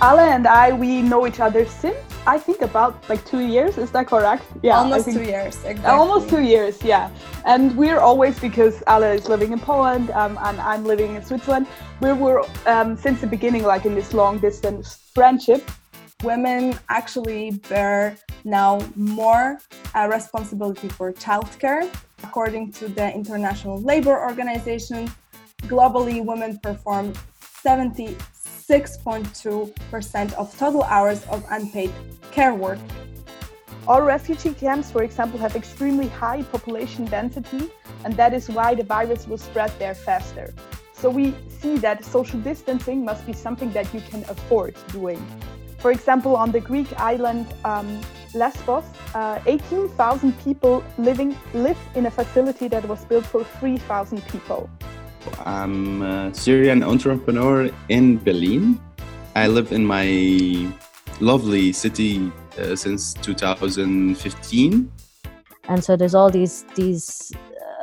Ale and I, we know each other since I think about like two years. Is that correct? Yeah, almost two years. Exactly. Almost two years, yeah. And we're always because Ale is living in Poland um, and I'm living in Switzerland. We were um, since the beginning like in this long distance friendship. Women actually bear now more uh, responsibility for childcare. According to the International Labour Organization, globally women perform 70 6.2% of total hours of unpaid care work. All refugee camps, for example, have extremely high population density, and that is why the virus will spread there faster. So we see that social distancing must be something that you can afford doing. For example, on the Greek island um, Lesbos, uh, 18,000 people living live in a facility that was built for 3,000 people. I'm a Syrian entrepreneur in Berlin. I live in my lovely city uh, since 2015. And so there's all these these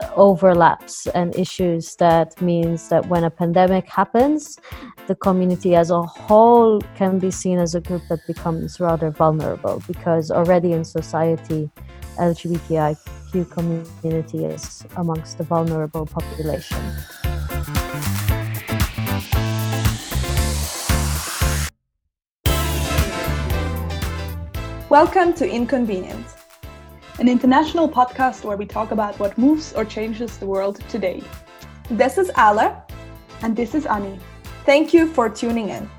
uh, overlaps and issues that means that when a pandemic happens, the community as a whole can be seen as a group that becomes rather vulnerable because already in society, LGBTIQ community is amongst the vulnerable population. Welcome to Inconvenient, an international podcast where we talk about what moves or changes the world today. This is Ale. And this is Annie. Thank you for tuning in.